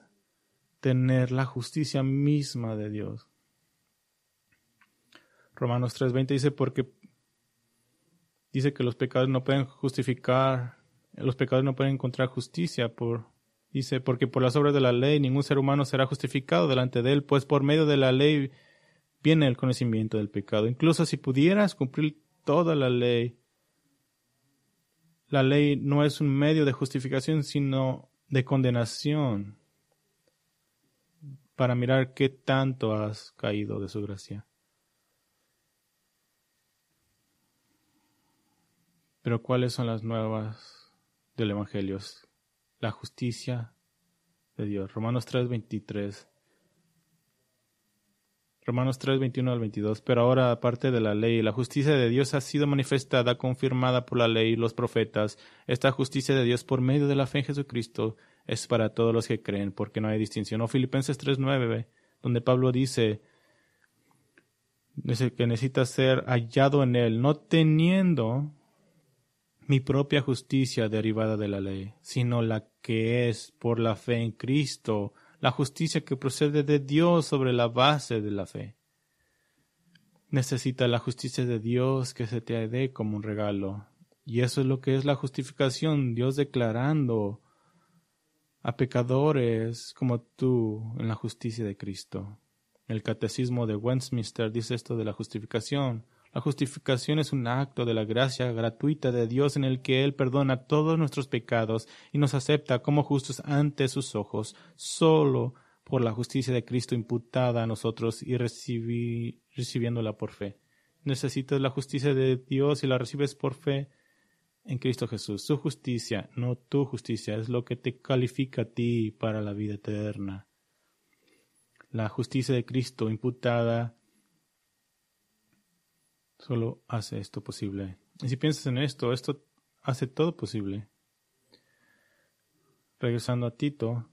[SPEAKER 1] tener la justicia misma de Dios. Romanos 3:20 dice porque dice que los pecados no pueden justificar, los pecados no pueden encontrar justicia por Dice, porque por las obras de la ley ningún ser humano será justificado delante de él, pues por medio de la ley viene el conocimiento del pecado. Incluso si pudieras cumplir toda la ley, la ley no es un medio de justificación, sino de condenación para mirar qué tanto has caído de su gracia. Pero ¿cuáles son las nuevas del Evangelio? la justicia de Dios. Romanos 3, 23. Romanos 3, 21 al 22. Pero ahora, aparte de la ley, la justicia de Dios ha sido manifestada, confirmada por la ley y los profetas. Esta justicia de Dios por medio de la fe en Jesucristo es para todos los que creen, porque no hay distinción. O Filipenses 3, 9, donde Pablo dice que necesita ser hallado en él, no teniendo mi propia justicia derivada de la ley, sino la que es por la fe en Cristo, la justicia que procede de Dios sobre la base de la fe. Necesita la justicia de Dios que se te dé como un regalo. Y eso es lo que es la justificación, Dios declarando a pecadores como tú en la justicia de Cristo. El catecismo de Westminster dice esto de la justificación. La justificación es un acto de la gracia gratuita de Dios en el que Él perdona todos nuestros pecados y nos acepta como justos ante sus ojos, solo por la justicia de Cristo imputada a nosotros y recibiéndola por fe. Necesitas la justicia de Dios y la recibes por fe en Cristo Jesús. Su justicia, no tu justicia, es lo que te califica a ti para la vida eterna. La justicia de Cristo imputada solo hace esto posible. Y si piensas en esto, esto hace todo posible. Regresando a Tito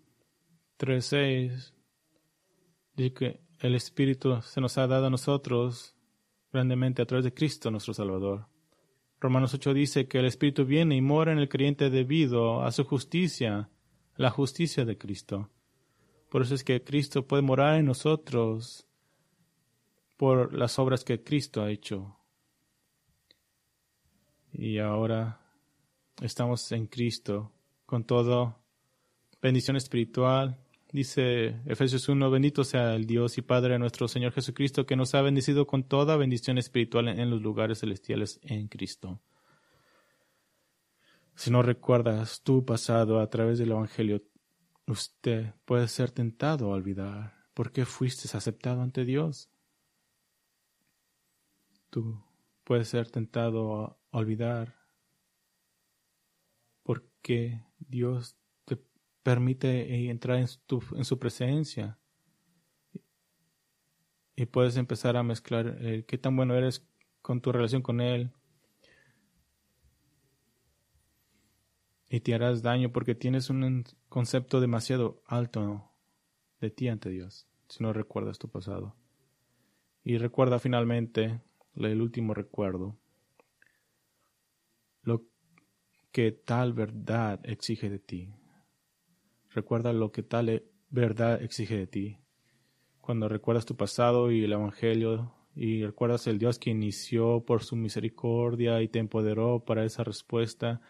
[SPEAKER 1] 3.6, dice que el Espíritu se nos ha dado a nosotros grandemente a través de Cristo nuestro Salvador. Romanos 8 dice que el Espíritu viene y mora en el creyente debido a su justicia, la justicia de Cristo. Por eso es que Cristo puede morar en nosotros por las obras que Cristo ha hecho. Y ahora estamos en Cristo con todo bendición espiritual. Dice Efesios 1, bendito sea el Dios y Padre de nuestro Señor Jesucristo, que nos ha bendecido con toda bendición espiritual en los lugares celestiales en Cristo. Si no recuerdas tu pasado a través del Evangelio, usted puede ser tentado a olvidar por qué fuiste aceptado ante Dios. Tú puedes ser tentado a olvidar por qué Dios te permite entrar en, en su presencia. Y puedes empezar a mezclar eh, qué tan bueno eres con tu relación con Él, y te harás daño porque tienes un concepto demasiado alto de ti ante Dios, si no recuerdas tu pasado. Y recuerda finalmente el último recuerdo, lo que tal verdad exige de ti. Recuerda lo que tal verdad exige de ti. Cuando recuerdas tu pasado y el Evangelio y recuerdas el Dios que inició por su misericordia y te empoderó para esa respuesta,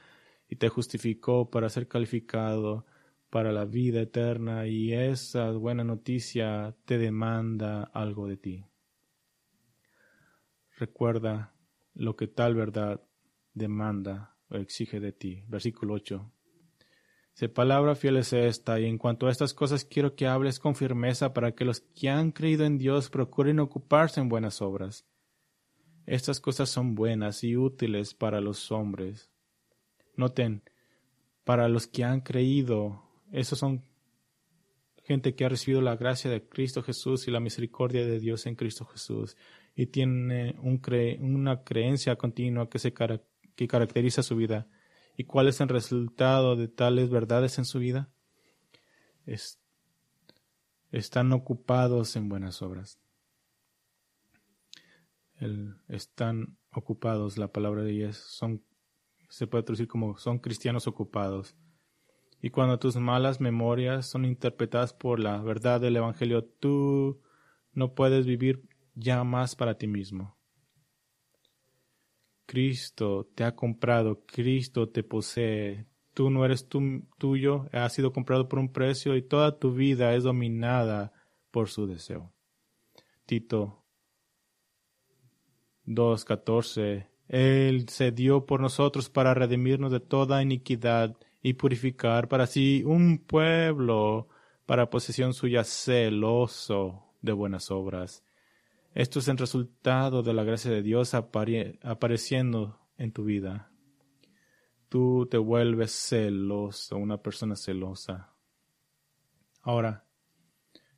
[SPEAKER 1] y te justificó para ser calificado para la vida eterna y esa buena noticia te demanda algo de ti. Recuerda lo que tal verdad demanda o exige de ti. Versículo 8. Se palabra fiel es esta, y en cuanto a estas cosas quiero que hables con firmeza para que los que han creído en Dios procuren ocuparse en buenas obras. Estas cosas son buenas y útiles para los hombres, Noten, para los que han creído, esos son gente que ha recibido la gracia de Cristo Jesús y la misericordia de Dios en Cristo Jesús y tiene una creencia continua que, se que caracteriza su vida. ¿Y cuál es el resultado de tales verdades en su vida? están ocupados en buenas obras. están ocupados, la palabra de ellos, son se puede traducir como son cristianos ocupados. Y cuando tus malas memorias son interpretadas por la verdad del Evangelio, tú no puedes vivir ya más para ti mismo. Cristo te ha comprado, Cristo te posee, tú no eres tuyo, has sido comprado por un precio y toda tu vida es dominada por su deseo. Tito 2.14 él se dio por nosotros para redimirnos de toda iniquidad y purificar para sí un pueblo para posesión suya celoso de buenas obras. Esto es el resultado de la gracia de Dios apareciendo en tu vida. Tú te vuelves celoso, una persona celosa. Ahora,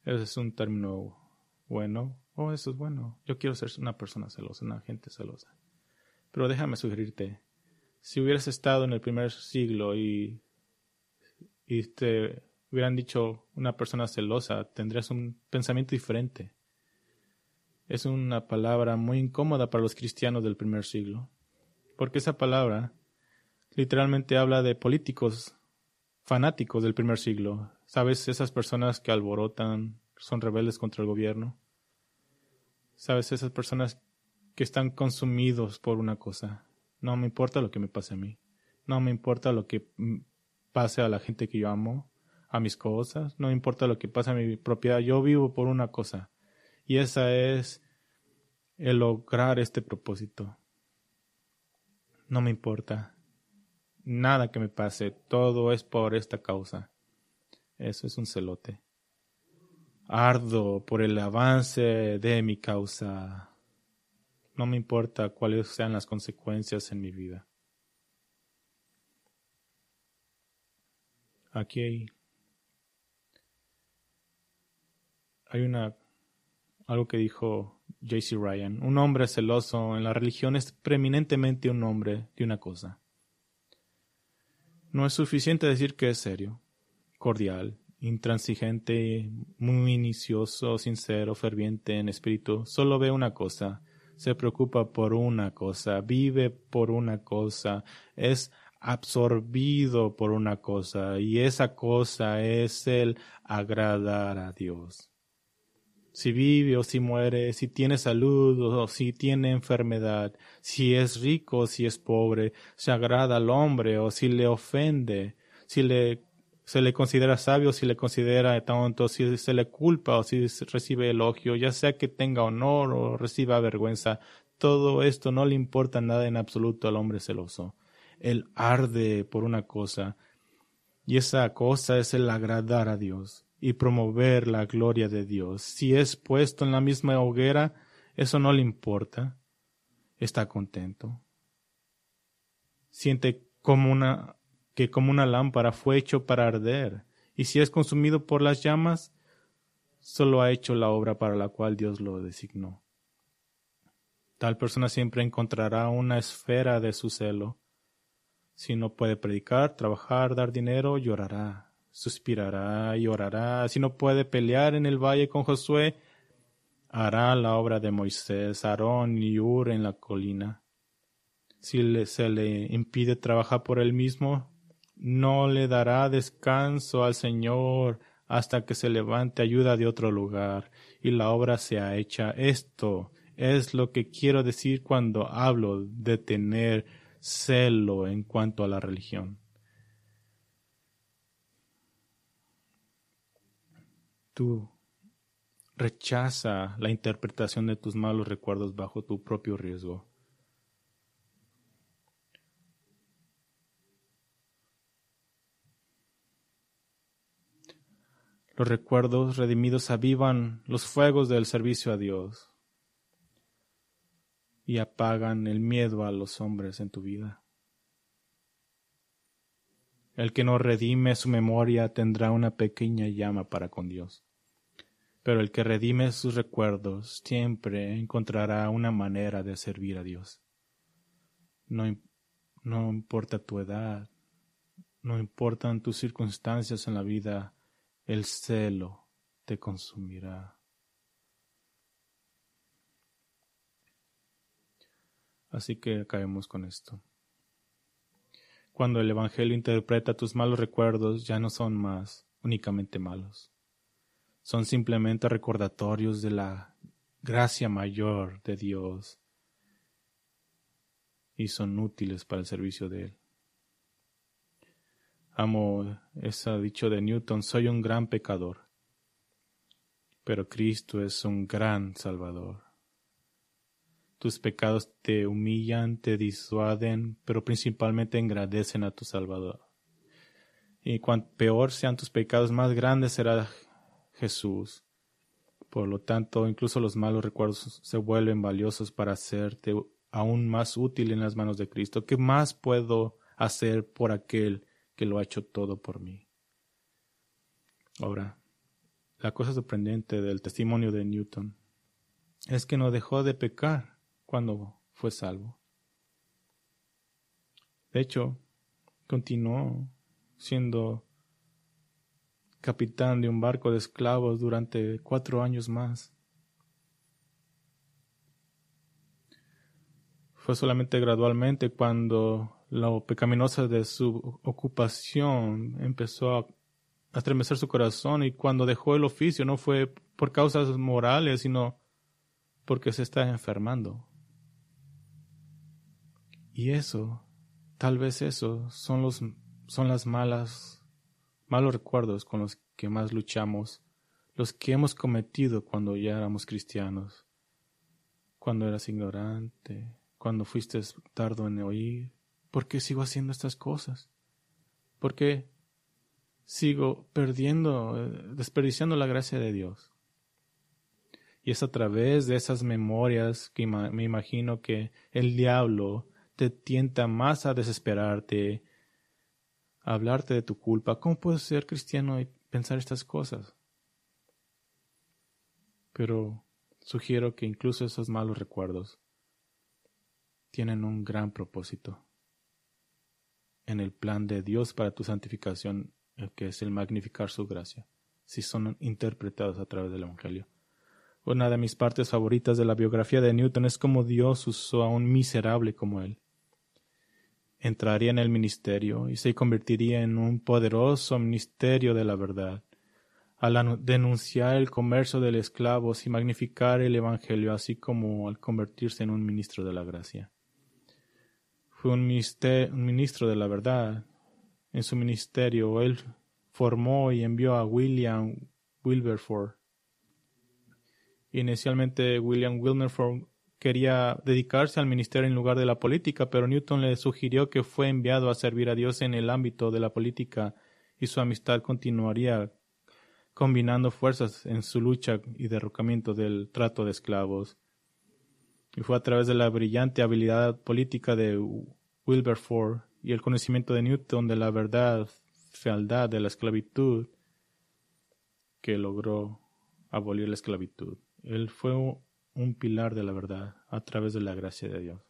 [SPEAKER 1] ese es un término bueno. Oh, eso es bueno. Yo quiero ser una persona celosa, una gente celosa. Pero déjame sugerirte, si hubieras estado en el primer siglo y, te hubieran dicho una persona celosa, tendrías un pensamiento diferente. Es una palabra muy incómoda para los cristianos del primer siglo, porque esa palabra literalmente habla de políticos fanáticos del primer siglo. ¿Sabes? Esas personas que alborotan, son rebeldes contra el gobierno. ¿Sabes? Esas personas que están consumidos por una cosa. No me importa lo que me pase a mí. No me importa lo que pase a la gente que yo amo, a mis cosas. No me importa lo que pase a mi propiedad. Yo vivo por una cosa. Y esa es el lograr este propósito. No me importa nada que me pase. Todo es por esta causa. Eso es un celote. Ardo por el avance de mi causa. No me importa cuáles sean las consecuencias en mi vida. Aquí hay, hay una algo que dijo J.C. Ryan. Un hombre celoso en la religión es preeminentemente un hombre de una cosa. No es suficiente decir que es serio, cordial, intransigente, muy minucioso, sincero, ferviente en espíritu. Solo ve una cosa, se preocupa por una cosa, vive por una cosa, es absorbido por una cosa y esa cosa es el agradar a Dios. Si vive o si muere, si tiene salud o si tiene enfermedad, si es rico o si es pobre, si agrada al hombre o si le ofende, si le, se le considera sabio si le considera tonto, si se le culpa o si recibe elogio, ya sea que tenga honor o reciba vergüenza, todo esto no le importa nada en absoluto al hombre celoso. Él arde por una cosa, y esa cosa es el agradar a Dios y promover la gloria de Dios. Si es puesto en la misma hoguera, eso no le importa. Está contento. Siente como una, que como una lámpara fue hecho para arder, y si es consumido por las llamas, solo ha hecho la obra para la cual Dios lo designó. Tal persona siempre encontrará una esfera de su celo. Si no puede predicar, trabajar, dar dinero, llorará suspirará y orará. Si no puede pelear en el valle con Josué, hará la obra de Moisés, Aarón y Ur en la colina. Si se le impide trabajar por él mismo, no le dará descanso al Señor hasta que se levante ayuda de otro lugar y la obra sea hecha. Esto es lo que quiero decir cuando hablo de tener celo en cuanto a la religión. Tú rechaza la interpretación de tus malos recuerdos bajo tu propio riesgo. Los recuerdos redimidos avivan los fuegos del servicio a Dios y apagan el miedo a los hombres en tu vida. El que no redime su memoria tendrá una pequeña llama para con Dios. Pero el que redime sus recuerdos siempre encontrará una manera de servir a Dios. No, no importa tu edad, no importan tus circunstancias en la vida, el celo te consumirá. Así que acabemos con esto. Cuando el Evangelio interpreta tus malos recuerdos, ya no son más únicamente malos. Son simplemente recordatorios de la gracia mayor de Dios y son útiles para el servicio de Él. Amo ese dicho de Newton, soy un gran pecador, pero Cristo es un gran Salvador. Tus pecados te humillan, te disuaden, pero principalmente engrandecen a tu Salvador. Y cuanto peor sean tus pecados, más grande será Jesús. Por lo tanto, incluso los malos recuerdos se vuelven valiosos para hacerte aún más útil en las manos de Cristo. ¿Qué más puedo hacer por aquel que lo ha hecho todo por mí? Ahora, la cosa sorprendente del testimonio de Newton es que no dejó de pecar cuando fue salvo. De hecho, continuó siendo capitán de un barco de esclavos durante cuatro años más. Fue solamente gradualmente cuando la pecaminosa de su ocupación empezó a estremecer su corazón y cuando dejó el oficio no fue por causas morales, sino porque se está enfermando. Y eso, tal vez eso, son los son las malas malos recuerdos con los que más luchamos, los que hemos cometido cuando ya éramos cristianos, cuando eras ignorante, cuando fuiste tardo en oír. ¿Por qué sigo haciendo estas cosas? ¿Por qué sigo perdiendo, desperdiciando la gracia de Dios? Y es a través de esas memorias que me imagino que el diablo te tienta más a desesperarte, a hablarte de tu culpa. ¿Cómo puedes ser cristiano y pensar estas cosas? Pero sugiero que incluso esos malos recuerdos tienen un gran propósito en el plan de Dios para tu santificación, que es el magnificar su gracia, si son interpretados a través del Evangelio. Una de mis partes favoritas de la biografía de Newton es cómo Dios usó a un miserable como él entraría en el ministerio y se convertiría en un poderoso ministerio de la verdad al denunciar el comercio de esclavos y magnificar el Evangelio, así como al convertirse en un ministro de la gracia. Fue un, ministro de la verdad. En su ministerio, él formó y envió a William Wilberforce. Inicialmente, William Wilberforce quería dedicarse al ministerio en lugar de la política, pero Newton le sugirió que fue enviado a servir a Dios en el ámbito de la política y su amistad continuaría combinando fuerzas en su lucha y derrocamiento del trato de esclavos. Y fue a través de la brillante habilidad política de Wilberforce y el conocimiento de Newton de la verdad, fealdad de la esclavitud que logró abolir la esclavitud. Él fue un pilar de la verdad a través de la gracia de Dios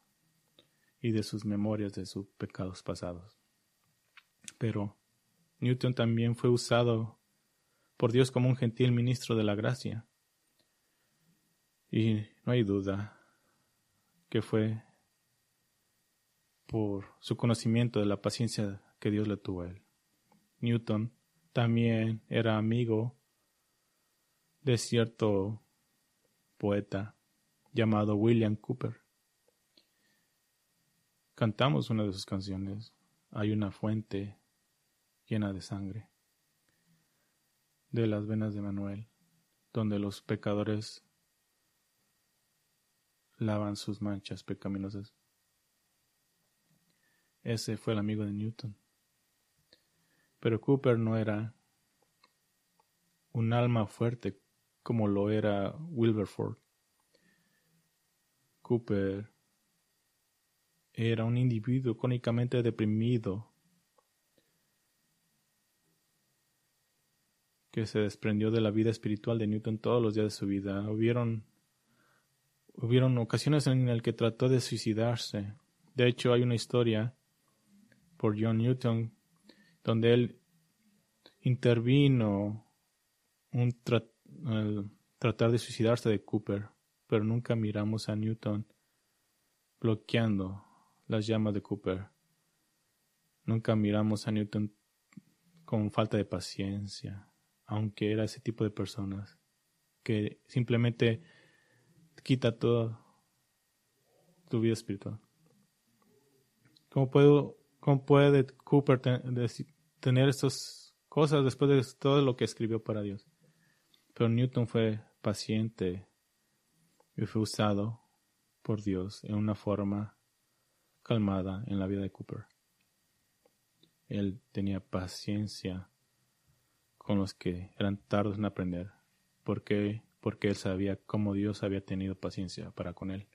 [SPEAKER 1] y de sus memorias de sus pecados pasados. Pero Newton también fue usado por Dios como un gentil ministro de la gracia. Y no hay duda que fue por su conocimiento de la paciencia que Dios le tuvo a él. Newton también era amigo de cierto poeta llamado William Cooper. Cantamos una de sus canciones, Hay una fuente llena de sangre de las venas de Manuel, donde los pecadores lavan sus manchas pecaminosas. Ese fue el amigo de Newton. Pero Cooper no era un alma fuerte como lo era Wilberforce. Cooper era un individuo cónicamente deprimido que se desprendió de la vida espiritual de Newton todos los días de su vida. Hubieron, hubieron ocasiones en las que trató de suicidarse. De hecho, hay una historia por John Newton donde él intervino un tratar de suicidarse de Cooper, pero nunca miramos a Newton bloqueando las llamas de Cooper. Nunca miramos a Newton con falta de paciencia aunque era ese tipo de personas que simplemente quita toda tu vida espiritual. ¿Cómo, puedo, puede Cooper tener estas cosas después de todo lo que escribió para Dios? Pero Newton fue paciente y fue usado por Dios en una forma calmada en la vida de Cooper. Él tenía paciencia con los que eran tardos en aprender, porque, porque él sabía cómo Dios había tenido paciencia para con él.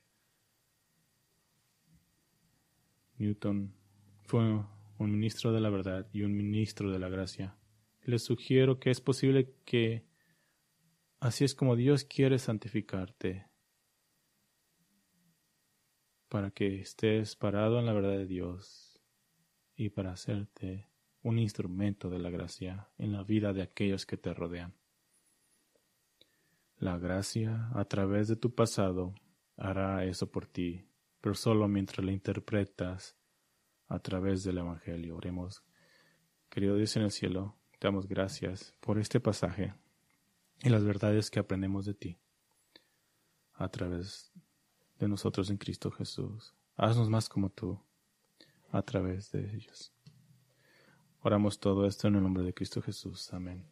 [SPEAKER 1] Newton fue un ministro de la verdad y un ministro de la gracia. Les sugiero que es posible que así es como Dios quiere santificarte, para que estés parado en la verdad de Dios y para hacerte un instrumento de la gracia en la vida de aquellos que te rodean. La gracia, a través de tu pasado, hará eso por ti, pero solo mientras la interpretas a través del Evangelio. Oremos. Querido Dios en el cielo, te damos gracias por este pasaje y las verdades que aprendemos de ti a través de nosotros en Cristo Jesús. Haznos más como tú a través de ellos. Oramos todo esto en el nombre de Cristo Jesús. Amén.